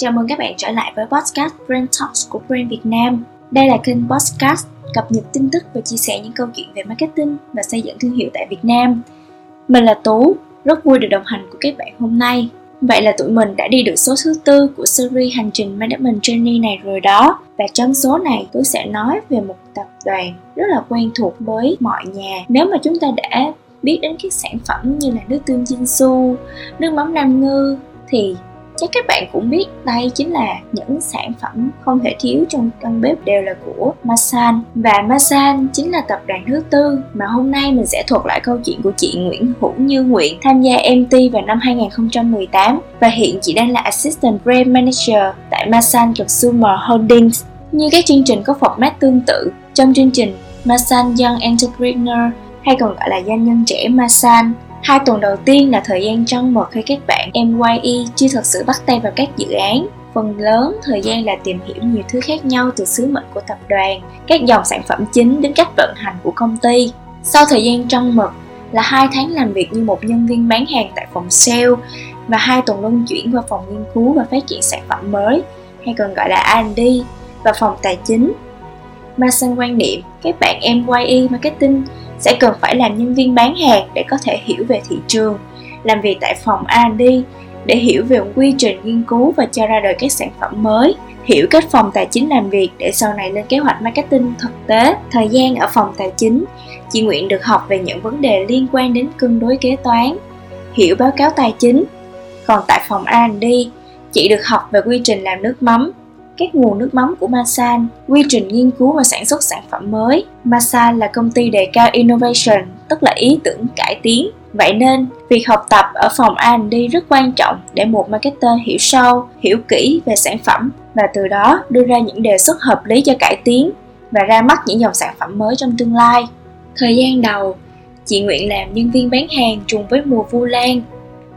Chào mừng các bạn trở lại với podcast Brand Talks của Brand Việt Nam. Đây là kênh podcast cập nhật tin tức và chia sẻ những câu chuyện về marketing và xây dựng thương hiệu tại Việt Nam. Mình là Tú, rất vui được đồng hành của các bạn hôm nay. Vậy là tụi mình đã đi được số thứ tư của series hành trình Management Journey này rồi đó. Và trong số này tôi sẽ nói về một tập đoàn rất là quen thuộc với mọi nhà. Nếu mà chúng ta đã biết đến các sản phẩm như là nước tương Jinsu, nước mắm Nam Ngư thì chắc các bạn cũng biết đây chính là những sản phẩm không thể thiếu trong căn bếp đều là của Masan và Masan chính là tập đoàn thứ tư mà hôm nay mình sẽ thuật lại câu chuyện của chị Nguyễn Hữu Như Nguyện tham gia MT vào năm 2018 và hiện chị đang là Assistant Brand Manager tại Masan Consumer Holdings. Như các chương trình có format tương tự, trong chương trình Masan Young Entrepreneur hay còn gọi là doanh nhân trẻ Masan Hai tuần đầu tiên là thời gian trong mật khi các bạn MYE chưa thật sự bắt tay vào các dự án. Phần lớn thời gian là tìm hiểu nhiều thứ khác nhau từ sứ mệnh của tập đoàn, các dòng sản phẩm chính đến cách vận hành của công ty. Sau thời gian trong mật là hai tháng làm việc như một nhân viên bán hàng tại phòng sale và hai tuần luân chuyển qua phòng nghiên cứu và phát triển sản phẩm mới hay còn gọi là R&D và phòng tài chính. Mason quan niệm các bạn MYE Marketing sẽ cần phải làm nhân viên bán hàng để có thể hiểu về thị trường, làm việc tại phòng R&D để hiểu về quy trình nghiên cứu và cho ra đời các sản phẩm mới, hiểu cách phòng tài chính làm việc để sau này lên kế hoạch marketing thực tế. Thời gian ở phòng tài chính, chị Nguyện được học về những vấn đề liên quan đến cân đối kế toán, hiểu báo cáo tài chính. Còn tại phòng R&D, chị được học về quy trình làm nước mắm, các nguồn nước mắm của Masan, quy trình nghiên cứu và sản xuất sản phẩm mới. Masan là công ty đề cao innovation, tức là ý tưởng cải tiến. Vậy nên, việc học tập ở phòng R&D rất quan trọng để một marketer hiểu sâu, hiểu kỹ về sản phẩm và từ đó đưa ra những đề xuất hợp lý cho cải tiến và ra mắt những dòng sản phẩm mới trong tương lai. Thời gian đầu, chị Nguyện làm nhân viên bán hàng trùng với mùa Vu Lan,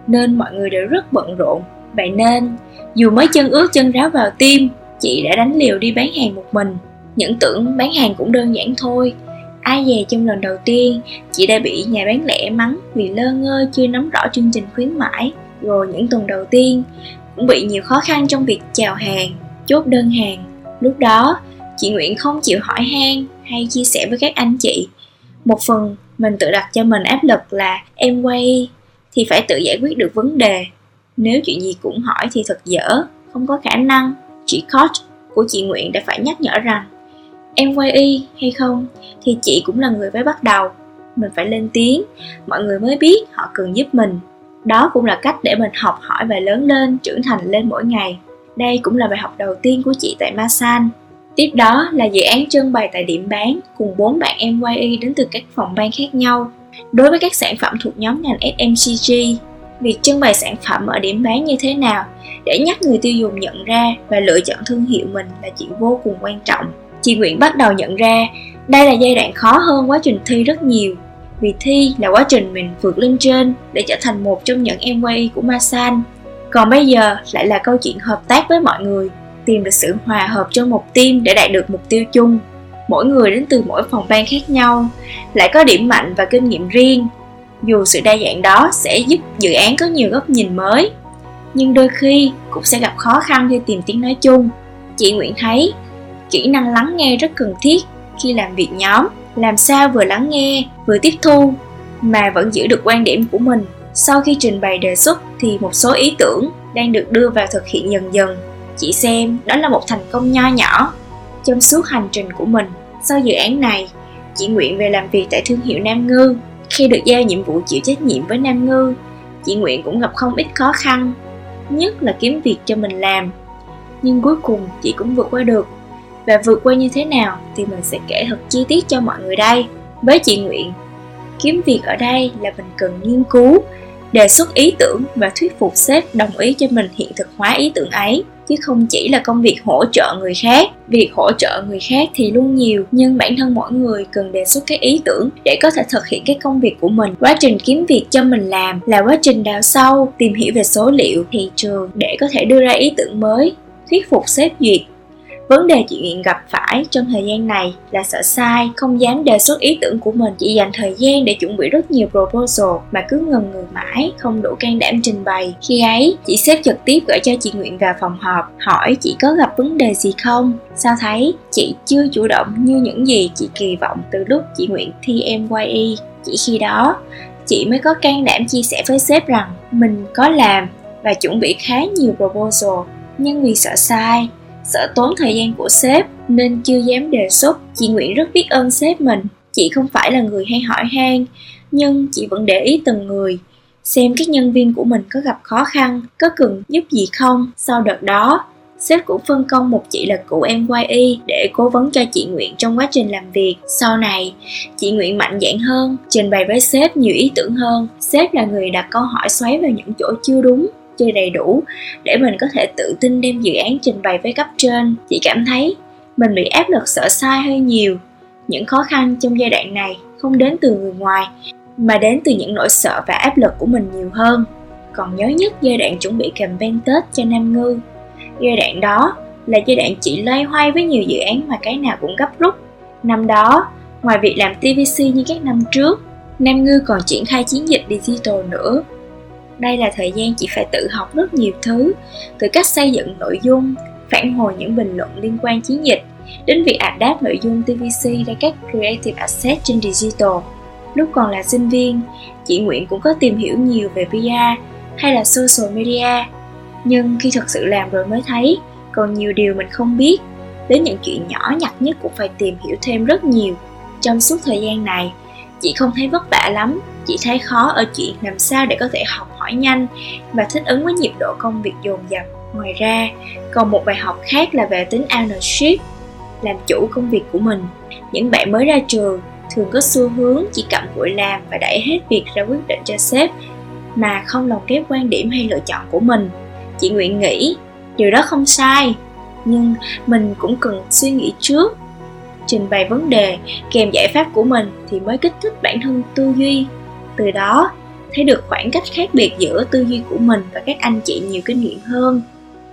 nên mọi người đều rất bận rộn. Vậy nên, dù mới chân ướt chân ráo vào tim, chị đã đánh liều đi bán hàng một mình. Những tưởng bán hàng cũng đơn giản thôi. Ai dè trong lần đầu tiên, chị đã bị nhà bán lẻ mắng vì lơ ngơ chưa nắm rõ chương trình khuyến mãi. Rồi những tuần đầu tiên, cũng bị nhiều khó khăn trong việc chào hàng, chốt đơn hàng. Lúc đó, chị nguyện không chịu hỏi han hay chia sẻ với các anh chị. Một phần mình tự đặt cho mình áp lực là em quay, thì phải tự giải quyết được vấn đề. Nếu chuyện gì cũng hỏi thì thật dở, không có khả năng chị coach của chị Nguyện đã phải nhắc nhở rằng, em quay y hay không thì chị cũng là người mới bắt đầu. Mình phải lên tiếng, mọi người mới biết họ cần giúp mình. Đó cũng là cách để mình học hỏi và lớn lên, trưởng thành lên mỗi ngày. Đây cũng là bài học đầu tiên của chị tại Masan. Tiếp đó là dự án trưng bày tại điểm bán cùng bốn bạn em y đến từ các phòng ban khác nhau. Đối với các sản phẩm thuộc nhóm ngành FMCG việc trưng bày sản phẩm ở điểm bán như thế nào, để nhắc người tiêu dùng nhận ra và lựa chọn thương hiệu mình là chuyện vô cùng quan trọng. Chị Nguyễn bắt đầu nhận ra, đây là giai đoạn khó hơn quá trình thi rất nhiều. Vì thi là quá trình mình vượt lên trên để trở thành một trong những em của Masan. Còn bây giờ lại là câu chuyện hợp tác với mọi người, tìm được sự hòa hợp trong một team để đạt được mục tiêu chung. Mỗi người đến từ mỗi phòng ban khác nhau, lại có điểm mạnh và kinh nghiệm riêng dù sự đa dạng đó sẽ giúp dự án có nhiều góc nhìn mới, nhưng đôi khi cũng sẽ gặp khó khăn khi tìm tiếng nói chung. Chị nguyễn thấy, kỹ năng lắng nghe rất cần thiết khi làm việc nhóm. Làm sao vừa lắng nghe, vừa tiếp thu, mà vẫn giữ được quan điểm của mình. Sau khi trình bày đề xuất thì một số ý tưởng đang được đưa vào thực hiện dần dần. Chị xem, đó là một thành công nho nhỏ trong suốt hành trình của mình. Sau dự án này, chị nguyện về làm việc tại thương hiệu nam ngư khi được giao nhiệm vụ chịu trách nhiệm với nam ngư, chị nguyện cũng gặp không ít khó khăn, nhất là kiếm việc cho mình làm. Nhưng cuối cùng chị cũng vượt qua được. Và vượt qua như thế nào thì mình sẽ kể thật chi tiết cho mọi người đây. Với chị nguyện kiếm việc ở đây là mình cần nghiên cứu đề xuất ý tưởng và thuyết phục sếp đồng ý cho mình hiện thực hóa ý tưởng ấy. Chứ không chỉ là công việc hỗ trợ người khác. Việc hỗ trợ người khác thì luôn nhiều, nhưng bản thân mỗi người cần đề xuất cái ý tưởng để có thể thực hiện cái công việc của mình. Quá trình kiếm việc cho mình làm là quá trình đào sâu, tìm hiểu về số liệu, thị trường để có thể đưa ra ý tưởng mới, thuyết phục sếp duyệt. Vấn đề chị Nguyện gặp phải trong thời gian này là sợ sai, không dám đề xuất ý tưởng của mình. Chị dành thời gian để chuẩn bị rất nhiều proposal mà cứ ngần ngừ mãi, không đủ can đảm trình bày. Khi ấy, chị sếp trực tiếp gọi cho chị Nguyện vào phòng họp, hỏi chị có gặp vấn đề gì không. Sao thấy chị chưa chủ động như những gì chị kỳ vọng từ lúc chị Nguyện thi MYE. Chỉ khi đó, chị mới có can đảm chia sẻ với sếp rằng mình có làm và chuẩn bị khá nhiều proposal nhưng vì sợ sai sợ tốn thời gian của sếp nên chưa dám đề xuất. Chị Nguyễn rất biết ơn sếp mình. Chị không phải là người hay hỏi han nhưng chị vẫn để ý từng người. Xem các nhân viên của mình có gặp khó khăn có cần giúp gì không. Sau đợt đó sếp cũng phân công một chị là cụ y để cố vấn cho chị Nguyện trong quá trình làm việc. Sau này, chị Nguyện mạnh dạn hơn, trình bày với sếp nhiều ý tưởng hơn. Sếp là người đặt câu hỏi xoáy vào những chỗ chưa đúng, chơi đầy đủ để mình có thể tự tin đem dự án trình bày với cấp trên. Chị cảm thấy mình bị áp lực sợ sai hơi nhiều. Những khó khăn trong giai đoạn này không đến từ người ngoài mà đến từ những nỗi sợ và áp lực của mình nhiều hơn. Còn nhớ nhất giai đoạn chuẩn bị campaign Tết cho Nam Ngư Giai đoạn đó là giai đoạn chị loay hoay với nhiều dự án mà cái nào cũng gấp rút. Năm đó, ngoài việc làm TVC như các năm trước, Nam Ngư còn triển khai chiến dịch digital nữa. Đây là thời gian chị phải tự học rất nhiều thứ, từ cách xây dựng nội dung, phản hồi những bình luận liên quan chiến dịch, đến việc adapt nội dung TVC ra các creative asset trên digital. Lúc còn là sinh viên, chị Nguyễn cũng có tìm hiểu nhiều về PR hay là social media. Nhưng khi thật sự làm rồi mới thấy còn nhiều điều mình không biết đến những chuyện nhỏ nhặt nhất cũng phải tìm hiểu thêm rất nhiều. Trong suốt thời gian này chị không thấy vất vả lắm chị thấy khó ở chuyện làm sao để có thể học hỏi nhanh và thích ứng với nhịp độ công việc dồn dập. Ngoài ra, còn một bài học khác là về tính ownership, làm chủ công việc của mình. Những bạn mới ra trường thường có xu hướng chỉ cầm cụi làm và đẩy hết việc ra quyết định cho sếp mà không lồng ghép quan điểm hay lựa chọn của mình. Chị nguyện nghĩ điều đó không sai, nhưng mình cũng cần suy nghĩ trước, trình bày vấn đề, kèm giải pháp của mình thì mới kích thích bản thân tư duy từ đó thấy được khoảng cách khác biệt giữa tư duy của mình và các anh chị nhiều kinh nghiệm hơn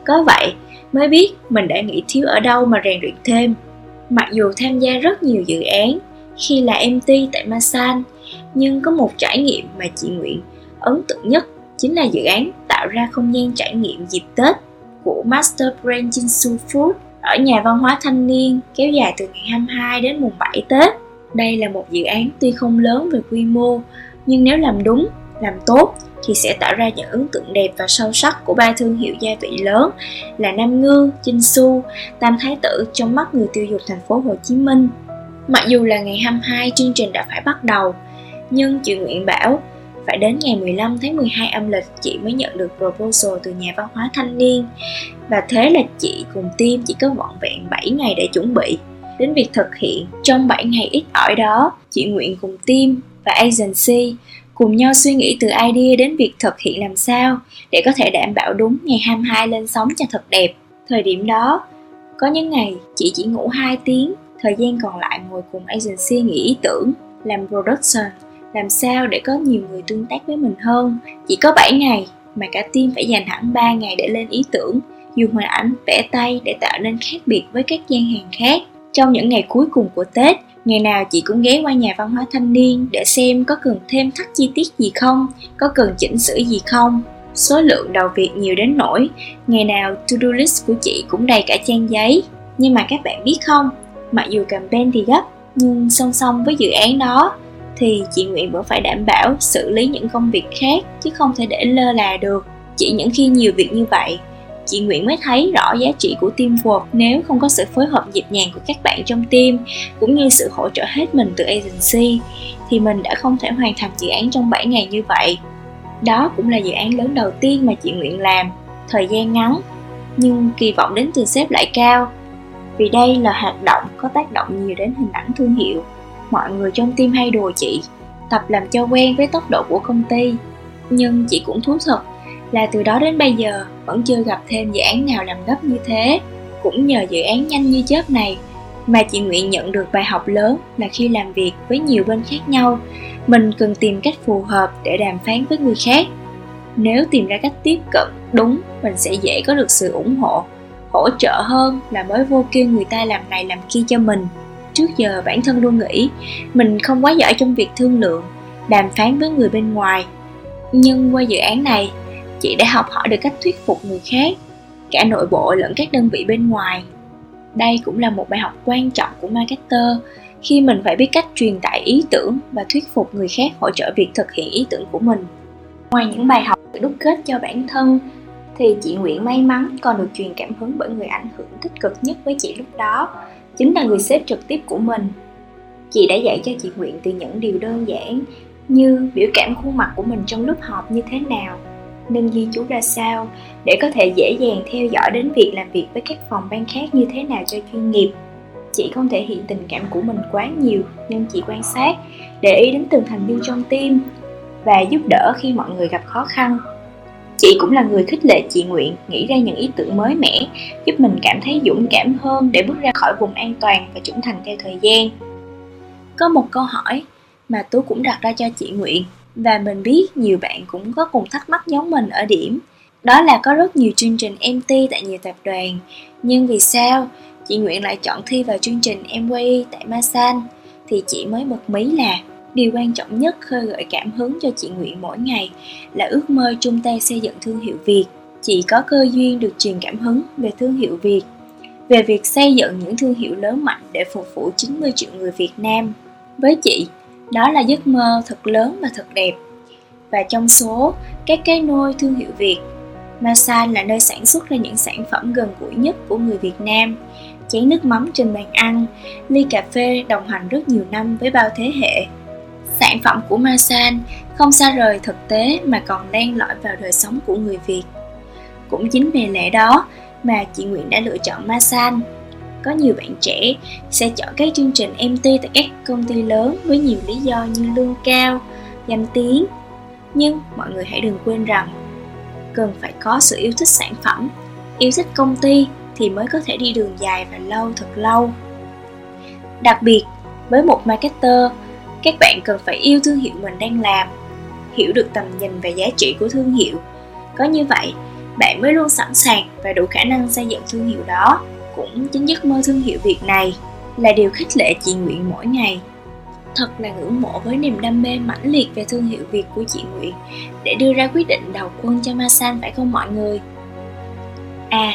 có vậy mới biết mình đã nghĩ thiếu ở đâu mà rèn luyện thêm mặc dù tham gia rất nhiều dự án khi là mt tại masan nhưng có một trải nghiệm mà chị nguyện ấn tượng nhất chính là dự án tạo ra không gian trải nghiệm dịp Tết của Master Brand Jinsu Food ở nhà văn hóa thanh niên kéo dài từ ngày 22 đến mùng 7 Tết. Đây là một dự án tuy không lớn về quy mô, nhưng nếu làm đúng, làm tốt thì sẽ tạo ra những ấn tượng đẹp và sâu sắc của ba thương hiệu gia vị lớn là Nam Ngư, Chinh Su, Tam Thái Tử trong mắt người tiêu dùng thành phố Hồ Chí Minh. Mặc dù là ngày 22 chương trình đã phải bắt đầu, nhưng chị Nguyễn bảo phải đến ngày 15 tháng 12 âm lịch chị mới nhận được proposal từ nhà văn hóa thanh niên và thế là chị cùng team chỉ có vọn vẹn 7 ngày để chuẩn bị đến việc thực hiện trong 7 ngày ít ỏi đó chị Nguyện cùng team và agency cùng nhau suy nghĩ từ idea đến việc thực hiện làm sao để có thể đảm bảo đúng ngày 22 lên sóng cho thật đẹp. Thời điểm đó, có những ngày chị chỉ ngủ 2 tiếng, thời gian còn lại ngồi cùng agency nghĩ ý tưởng, làm production làm sao để có nhiều người tương tác với mình hơn chỉ có 7 ngày mà cả team phải dành hẳn 3 ngày để lên ý tưởng dùng hình ảnh vẽ tay để tạo nên khác biệt với các gian hàng khác trong những ngày cuối cùng của tết ngày nào chị cũng ghé qua nhà văn hóa thanh niên để xem có cần thêm thắt chi tiết gì không có cần chỉnh sửa gì không. Số lượng đầu việc nhiều đến nỗi ngày nào to-do list của chị cũng đầy cả trang giấy. Nhưng mà các bạn biết không mặc dù campaign thì gấp nhưng song song với dự án đó thì chị Nguyện vẫn phải đảm bảo xử lý những công việc khác chứ không thể để lơ là được. Chỉ những khi nhiều việc như vậy, chị Nguyễn mới thấy rõ giá trị của teamwork nếu không có sự phối hợp nhịp nhàng của các bạn trong team cũng như sự hỗ trợ hết mình từ agency thì mình đã không thể hoàn thành dự án trong 7 ngày như vậy. Đó cũng là dự án lớn đầu tiên mà chị Nguyễn làm, thời gian ngắn nhưng kỳ vọng đến từ sếp lại cao vì đây là hoạt động có tác động nhiều đến hình ảnh thương hiệu mọi người trong team hay đùa chị tập làm cho quen với tốc độ của công ty nhưng chị cũng thú thật là từ đó đến bây giờ, vẫn chưa gặp thêm dự án nào làm gấp như thế. Cũng nhờ dự án nhanh như chớp này mà chị Nguyện nhận được bài học lớn là khi làm việc với nhiều bên khác nhau, mình cần tìm cách phù hợp để đàm phán với người khác. Nếu tìm ra cách tiếp cận đúng, mình sẽ dễ có được sự ủng hộ, hỗ trợ hơn là mới vô kêu người ta làm này làm kia cho mình. Trước giờ bản thân luôn nghĩ, mình không quá giỏi trong việc thương lượng, đàm phán với người bên ngoài. Nhưng qua dự án này chị đã học hỏi được cách thuyết phục người khác, cả nội bộ lẫn các đơn vị bên ngoài. Đây cũng là một bài học quan trọng của marketer, khi mình phải biết cách truyền tải ý tưởng và thuyết phục người khác hỗ trợ việc thực hiện ý tưởng của mình. Ngoài những bài học được đúc kết cho bản thân, thì chị Nguyễn may mắn còn được truyền cảm hứng bởi người ảnh hưởng tích cực nhất với chị lúc đó, chính là người sếp trực tiếp của mình. Chị đã dạy cho chị Nguyện từ những điều đơn giản như biểu cảm khuôn mặt của mình trong lúc họp như thế nào nên ghi chú ra sao để có thể dễ dàng theo dõi đến việc làm việc với các phòng ban khác như thế nào cho chuyên nghiệp. Chị không thể hiện tình cảm của mình quá nhiều nhưng chị quan sát, để ý đến từng thành viên trong team và giúp đỡ khi mọi người gặp khó khăn. Chị cũng là người khích lệ chị nguyện nghĩ ra những ý tưởng mới mẻ, giúp mình cảm thấy dũng cảm hơn để bước ra khỏi vùng an toàn và trưởng thành theo thời gian. Có một câu hỏi mà tú cũng đặt ra cho chị nguyện và mình biết nhiều bạn cũng có cùng thắc mắc giống mình ở điểm. Đó là có rất nhiều chương trình MT tại nhiều tập đoàn. Nhưng vì sao? Chị Nguyện lại chọn thi vào chương trình MQI tại Masan thì chị mới bật mí là điều quan trọng nhất khơi gợi cảm hứng cho chị Nguyện mỗi ngày là ước mơ chung tay xây dựng thương hiệu Việt. Chị có cơ duyên được truyền cảm hứng về thương hiệu Việt, về việc xây dựng những thương hiệu lớn mạnh để phục vụ 90 triệu người Việt Nam. Với chị, đó là giấc mơ thật lớn và thật đẹp. Và trong số các cái nôi thương hiệu Việt, Masan là nơi sản xuất ra những sản phẩm gần gũi nhất của người Việt Nam chén nước mắm trên bàn ăn, ly cà phê đồng hành rất nhiều năm với bao thế hệ. Sản phẩm của Masan không xa rời thực tế mà còn len lỏi vào đời sống của người Việt. Cũng chính vì lẽ đó mà chị Nguyễn đã lựa chọn Masan. Có nhiều bạn trẻ sẽ chọn các chương trình MT tại các công ty lớn với nhiều lý do như lương cao, danh tiếng. Nhưng mọi người hãy đừng quên rằng cần phải có sự yêu thích sản phẩm, yêu thích công ty thì mới có thể đi đường dài và lâu thật lâu. Đặc biệt với một marketer các bạn cần phải yêu thương hiệu mình đang làm hiểu được tầm nhìn và giá trị của thương hiệu. Có như vậy bạn mới luôn sẵn sàng và đủ khả năng xây dựng thương hiệu đó cũng chính giấc mơ thương hiệu việt này là điều khích lệ chị nguyện mỗi ngày thật là ngưỡng mộ với niềm đam mê mãnh liệt về thương hiệu việt của chị nguyện để đưa ra quyết định đầu quân cho masan phải không mọi người à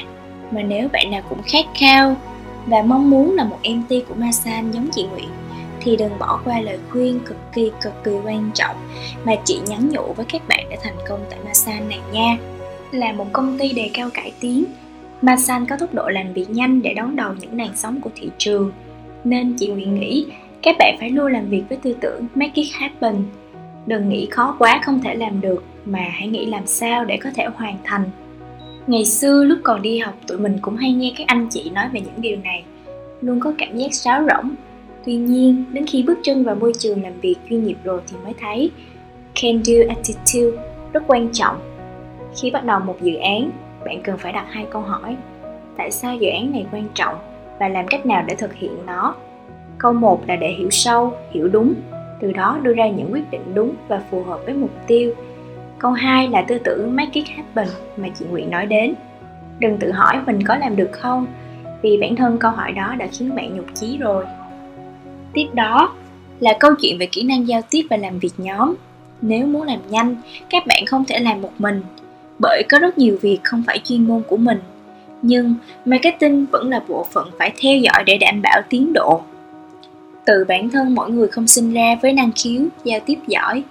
mà nếu bạn nào cũng khát khao và mong muốn là một MT của Masan giống chị Nguyễn thì đừng bỏ qua lời khuyên cực kỳ cực kỳ quan trọng mà chị nhắn nhủ với các bạn để thành công tại Masan này nha. Là một công ty đề cao cải tiến, Masan có tốc độ làm việc nhanh để đón đầu những làn sóng của thị trường. Nên chị Nguyễn nghĩ, các bạn phải luôn làm việc với tư tưởng, make it happen. Đừng nghĩ khó quá, không thể làm được, mà hãy nghĩ làm sao để có thể hoàn thành ngày xưa, lúc còn đi học, tụi mình cũng hay nghe các anh chị nói về những điều này luôn có cảm giác sáo rỗng tuy nhiên, đến khi bước chân vào môi trường làm việc chuyên nghiệp rồi thì mới thấy, can do attitude rất quan trọng khi bắt đầu một dự án bạn cần phải đặt hai câu hỏi tại sao dự án này quan trọng và làm cách nào để thực hiện nó câu một là để hiểu sâu hiểu đúng từ đó đưa ra những quyết định đúng và phù hợp với mục tiêu Câu 2 là tư tưởng make it happen mà chị Nguyễn nói đến. Đừng tự hỏi mình có làm được không, vì bản thân câu hỏi đó đã khiến bạn nhục chí rồi. Tiếp đó là câu chuyện về kỹ năng giao tiếp và làm việc nhóm. Nếu muốn làm nhanh, các bạn không thể làm một mình, bởi có rất nhiều việc không phải chuyên môn của mình. Nhưng marketing vẫn là bộ phận phải theo dõi để đảm bảo tiến độ. Từ bản thân mỗi người không sinh ra với năng khiếu, giao tiếp giỏi,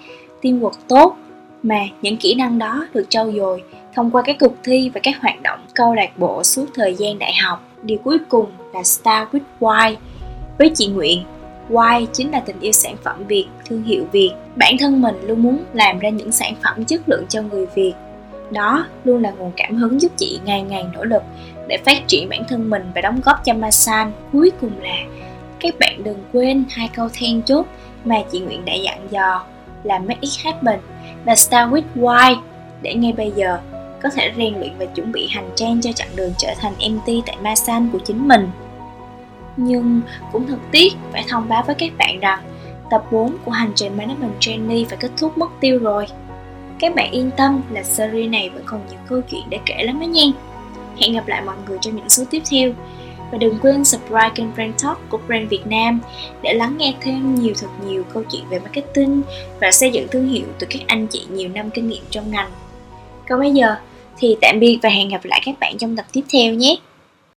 teamwork tốt mà những kỹ năng đó được trau dồi thông qua các cuộc thi và các hoạt động câu lạc bộ suốt thời gian đại học. Điều cuối cùng là Star with Why. Với chị Nguyện, Why chính là tình yêu sản phẩm Việt, thương hiệu Việt. Bản thân mình luôn muốn làm ra những sản phẩm chất lượng cho người Việt. Đó luôn là nguồn cảm hứng giúp chị ngày ngày nỗ lực để phát triển bản thân mình và đóng góp cho Masan. Cuối cùng là, các bạn đừng quên hai câu then chốt mà chị Nguyện đã dặn dò là make it happen và Start with Why để ngay bây giờ có thể rèn luyện và chuẩn bị hành trang cho chặng đường trở thành MT tại Masan của chính mình. Nhưng cũng thật tiếc, phải thông báo với các bạn rằng tập 4 của hành trình Management Journey phải kết thúc mất tiêu rồi. Các bạn yên tâm là series này vẫn còn nhiều câu chuyện để kể lắm đó nha. Hẹn gặp lại mọi người trong những số tiếp theo. Và đừng quên subscribe kênh Brand Talk của Brand Việt Nam để lắng nghe thêm nhiều thật nhiều câu chuyện về marketing và xây dựng thương hiệu từ các anh chị nhiều năm kinh nghiệm trong ngành. Còn bây giờ thì tạm biệt và hẹn gặp lại các bạn trong tập tiếp theo nhé.